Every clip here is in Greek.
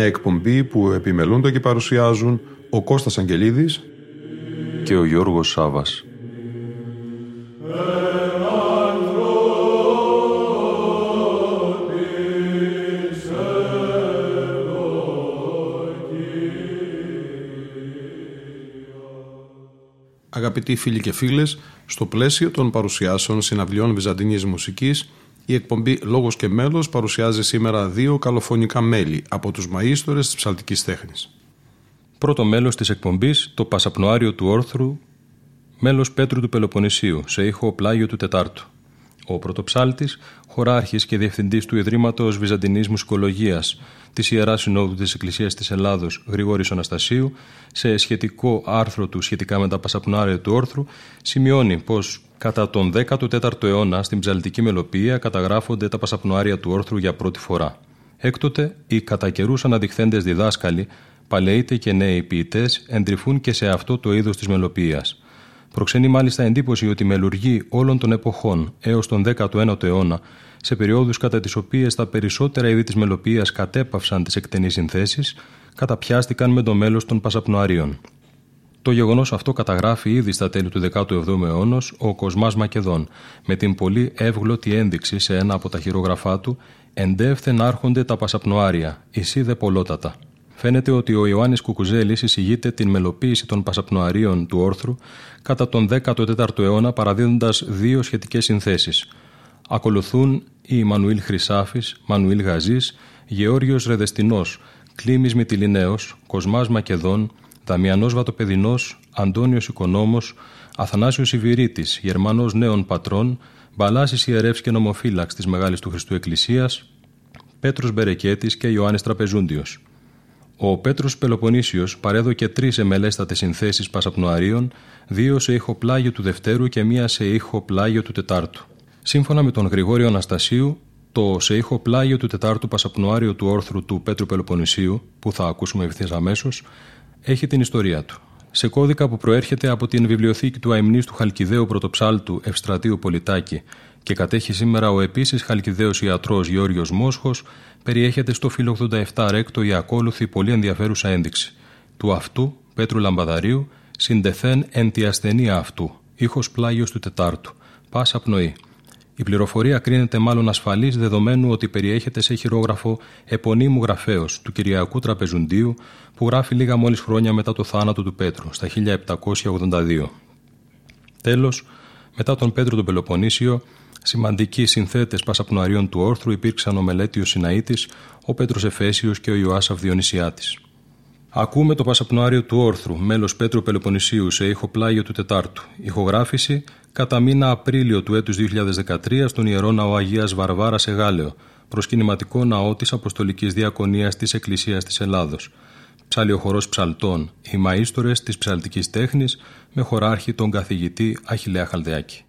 Μια εκπομπή που επιμελούνται και παρουσιάζουν ο Κώστας Αγγελίδης και ο Γιώργος Σάβας. Αγαπητοί φίλοι και φίλες, στο πλαίσιο των παρουσιάσεων συναυλιών Βυζαντινής Μουσικής, η εκπομπή Λόγος και Μέλος παρουσιάζει σήμερα δύο καλοφωνικά μέλη από τους μαΐστορες της ψαλτικής τέχνης. Πρώτο μέλος της εκπομπής, το Πασαπνοάριο του Όρθρου, μέλος Πέτρου του Πελοποννησίου, σε ήχο πλάγιο του Τετάρτου. Ο πρωτοψάλτης, χωράρχης και διευθυντής του Ιδρύματος Βυζαντινής Μουσικολογίας της Ιεράς Συνόδου της Εκκλησίας της Ελλάδος, Γρηγόρης Αναστασίου, σε σχετικό άρθρο του σχετικά με τα Πασαπνάρια του Όρθρου, σημειώνει πως κατά τον 14ο αιώνα στην ψαλτική μελοποιία καταγράφονται τα Πασαπνουάρια του Όρθρου για πρώτη φορά. Έκτοτε, οι κατά καιρούς αναδειχθέντες διδάσκαλοι, παλαιείτε και νέοι ποιητές, εντρυφούν και σε αυτό το είδος της μελοποιία. Προξενεί μάλιστα εντύπωση ότι μελουργοί όλων των εποχών έως τον 19ο αιώνα, σε περιόδους κατά τις οποίες τα περισσότερα είδη της μελοποιίας κατέπαυσαν τις εκτενείς συνθέσεις, καταπιάστηκαν με το μέλος των Πασαπνοαρίων. Το γεγονός αυτό καταγράφει ήδη στα τέλη του 17ου αιώνα ο Κοσμάς Μακεδόν, με την πολύ εύγλωτη ένδειξη σε ένα από τα χειρογραφά του «Εντεύθεν άρχονται τα πασαπνοάρια, δε πολλότατα» φαίνεται ότι ο Ιωάννης Κουκουζέλης εισηγείται την μελοποίηση των πασαπνοαρίων του όρθρου κατά τον 14ο αιώνα παραδίδοντας δύο σχετικές συνθέσεις. Ακολουθούν οι Μανουήλ Χρυσάφης, Μανουήλ Γαζής, Γεώργιος Ρεδεστινός, Κλίμης Μητυλινέος, Κοσμάς Μακεδόν, Δαμιανός Βατοπεδινός, Αντώνιος Οικονόμος, Αθανάσιος Ιβυρίτης, Γερμανός Νέων Πατρών, Μπαλάσης Ιερεύς και Νομοφύλαξ της Μεγάλης του Χριστού Εκκλησίας, Πέτρος Μπερεκέτης και Ιωάννης Τραπεζούντιος. Ο Πέτρος Πελοποννήσιος παρέδωκε τρεις εμελέστατες συνθέσεις Πασαπνοαρίων, δύο σε ήχο πλάγιο του Δευτέρου και μία σε ήχο πλάγιο του Τετάρτου. Σύμφωνα με τον Γρηγόριο Αναστασίου, το σε ήχο πλάγιο του Τετάρτου Πασαπνοάριο του όρθρου του Πέτρου Πελοποννησίου, που θα ακούσουμε ευθύς αμέσως, έχει την ιστορία του. Σε κώδικα που προέρχεται από την βιβλιοθήκη του Αιμνής του Χαλκιδαίου Πρωτοψάλτου Ευστρατείου Πολιτάκη και κατέχει σήμερα ο επίσης Χαλκιδαίος ιατρός Γεώργιο Μόσχος, περιέχεται στο φύλλο 87 ρέκτο η ακόλουθη πολύ ενδιαφέρουσα ένδειξη. Του αυτού, Πέτρου Λαμπαδαρίου, συντεθέν εν τη ασθενεία αυτού, ήχος πλάγιος του Τετάρτου, πάσα πνοή. Η πληροφορία κρίνεται μάλλον ασφαλής δεδομένου ότι περιέχεται σε χειρόγραφο επωνύμου γραφέως του Κυριακού Τραπεζουντίου που γράφει λίγα μόλις χρόνια μετά το θάνατο του Πέτρου, στα 1782. Τέλος, μετά τον Πέτρο τον Πελοποννήσιο, Σημαντικοί συνθέτες πασαπνοαρίων του όρθρου υπήρξαν ο Μελέτιος Σιναήτης, ο Πέτρος Εφέσιος και ο Ιωάσαφ Διονυσιάτης. Ακούμε το πασαπνοάριο του όρθρου, μέλος Πέτρου Πελοποννησίου, σε ήχο πλάγιο του Τετάρτου. Ηχογράφηση κατά μήνα Απρίλιο του έτους 2013 στον ιερό ναό Αγίας Βαρβάρα σε Γάλεο, προσκυνηματικό ναό της Αποστολικής Διακονίας της Εκκλησίας της Ελλάδος. Ψαλιοχωρός ψαλτών, οι μαΐστορες της ψαλτικής τέχνης, με χωράρχη τον καθηγητή Αχιλέα Χαλδεάκη.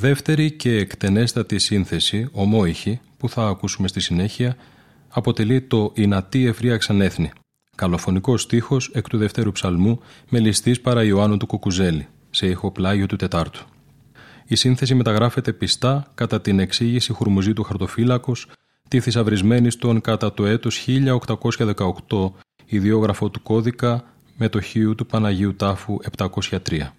Δεύτερη και εκτενέστατη σύνθεση, ομόηχη, που θα ακούσουμε στη συνέχεια, αποτελεί το «Ινατή εφρίαξαν έθνη», καλοφωνικός στίχος εκ του δευτέρου ψαλμού με ληστής παρά Ιωάννου του Κουκουζέλη, σε ηχοπλάγιο του Τετάρτου. Η σύνθεση μεταγράφεται πιστά κατά την εξήγηση χουρμουζή του χαρτοφύλακος, τη θησαυρισμένη στον κατά το έτος 1818 ιδιόγραφο του κώδικα μετοχίου του Παναγίου Τάφου 703.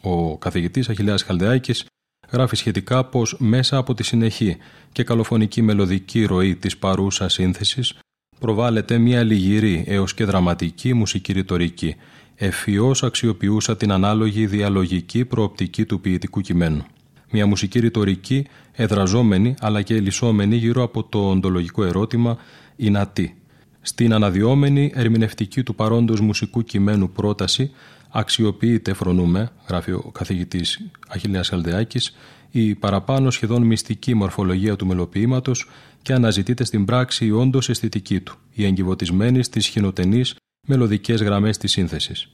Ο καθηγητής Αχιλέας Χαλδεάκης γράφει σχετικά πως μέσα από τη συνεχή και καλοφωνική μελωδική ροή της παρούσας σύνθεσης προβάλλεται μια λιγυρή έως και δραματική μουσική ρητορική, ευφυώς αξιοποιούσα την ανάλογη διαλογική προοπτική του ποιητικού κειμένου. Μια μουσική ρητορική εδραζόμενη αλλά και ελισσόμενη γύρω από το οντολογικό ερώτημα «Ινατή». Στην αναδυόμενη ερμηνευτική του παρόντος μουσικού κειμένου πρόταση αξιοποιείται, φρονούμε, γράφει ο καθηγητής Αχιλέας Αλδεάκης, η παραπάνω σχεδόν μυστική μορφολογία του μελοποιήματος και αναζητείται στην πράξη η όντως αισθητική του, η εγκυβωτισμένη στις χινοτενεί μελωδικές γραμμές της σύνθεσης.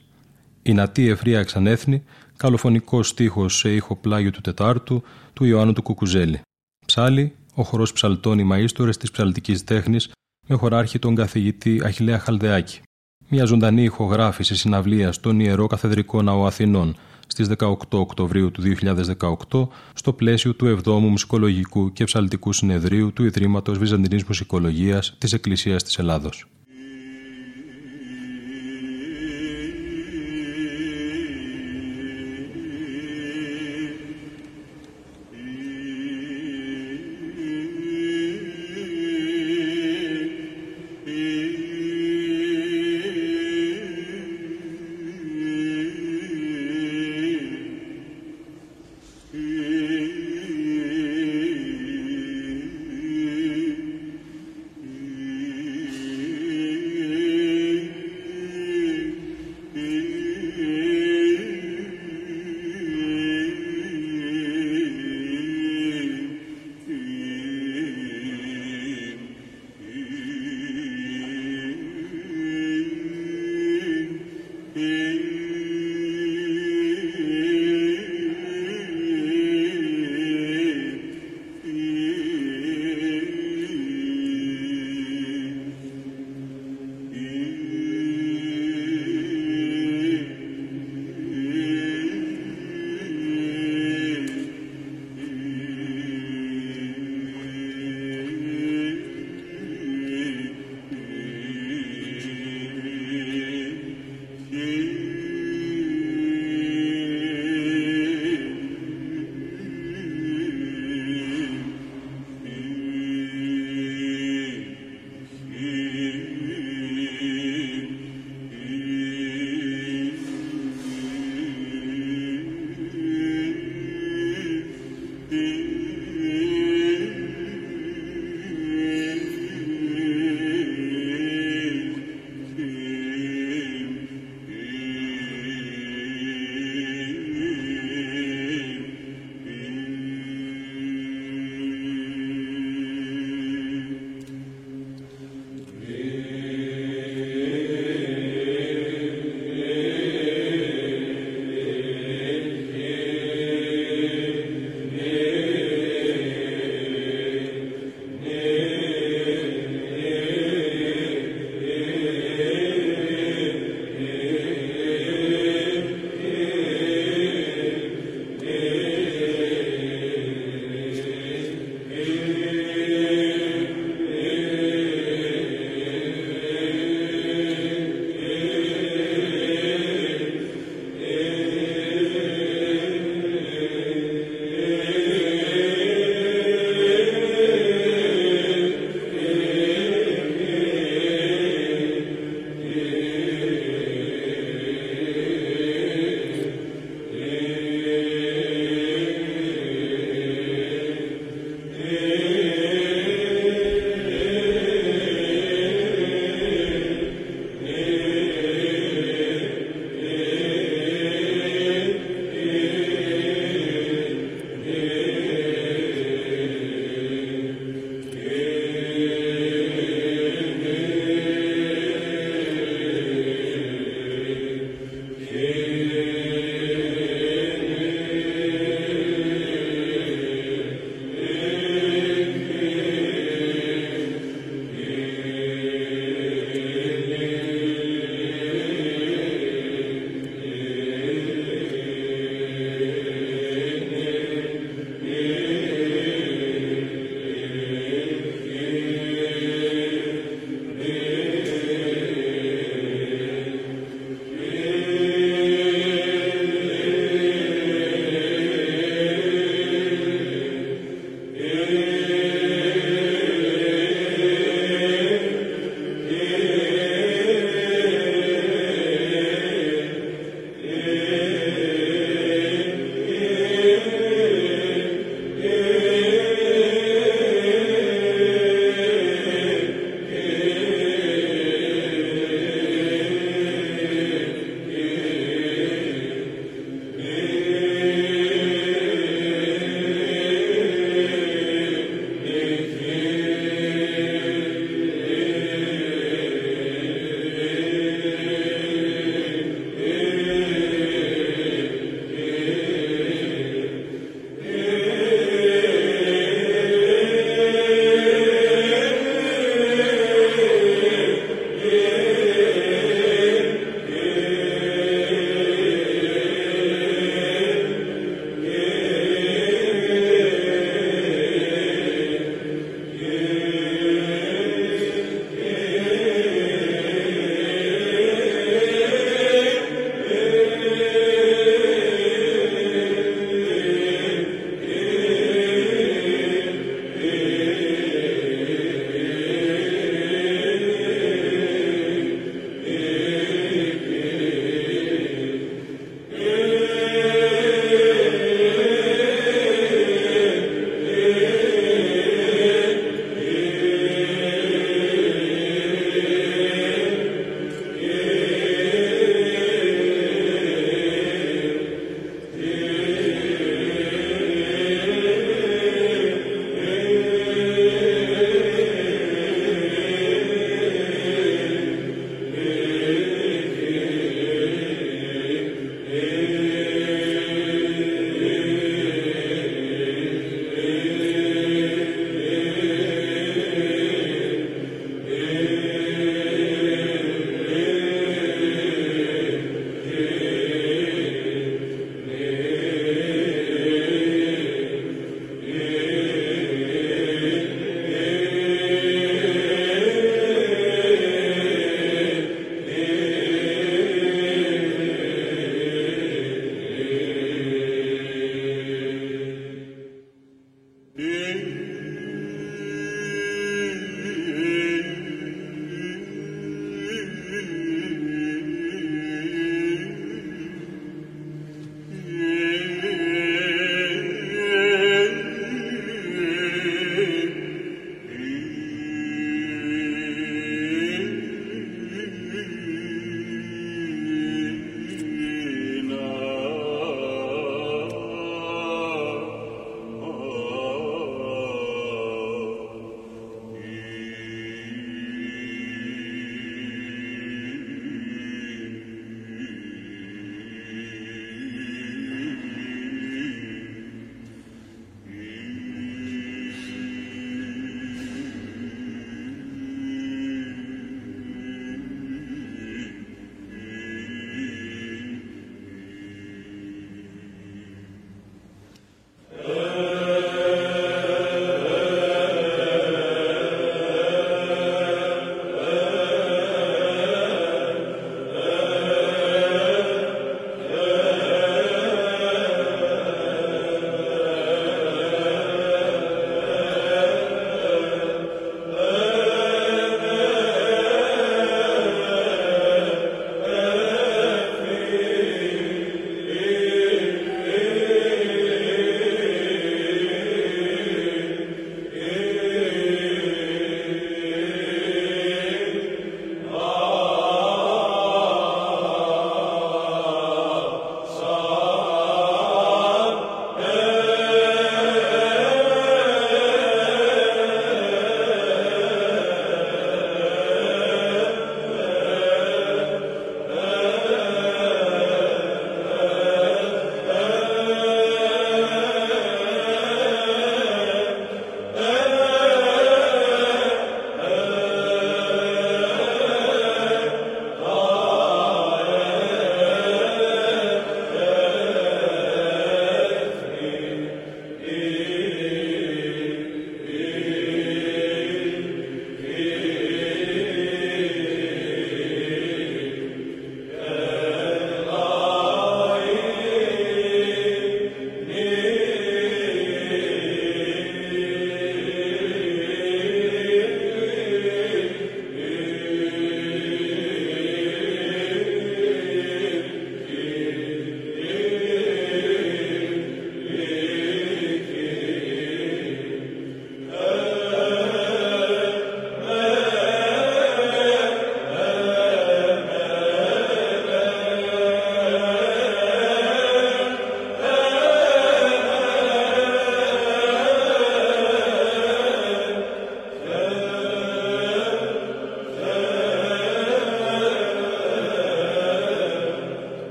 Η νατή ευρεία ξανέθνη, καλοφωνικός στίχος σε ήχο πλάγιο του Τετάρτου του Ιωάννου του Κουκουζέλη. Ψάλι, ο χορός ψαλτών οι μαΐστορες της ψαλτικής τέχνης με χωράρχη τον καθηγητή Αχηλέα Χαλδεάκη. Μια ζωντανή ηχογράφηση συναυλίας στον Ιερό Καθεδρικό Ναό Αθηνών στις 18 Οκτωβρίου του 2018 στο πλαίσιο του 7ου Μουσικολογικού και Ψαλτικού Συνεδρίου του Ιδρύματος Βυζαντινής Μουσικολογίας της Εκκλησίας της Ελλάδος.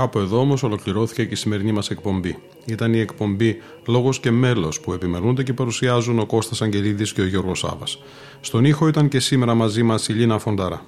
Κάπου εδώ όμως ολοκληρώθηκε και η σημερινή μας εκπομπή. Ήταν η εκπομπή Λόγος και Μέλος που επιμερούνται και παρουσιάζουν ο Κώστας Αγγελίδης και ο Γιώργος Σάβα. Στον ήχο ήταν και σήμερα μαζί μας η Λίνα Φονταρά.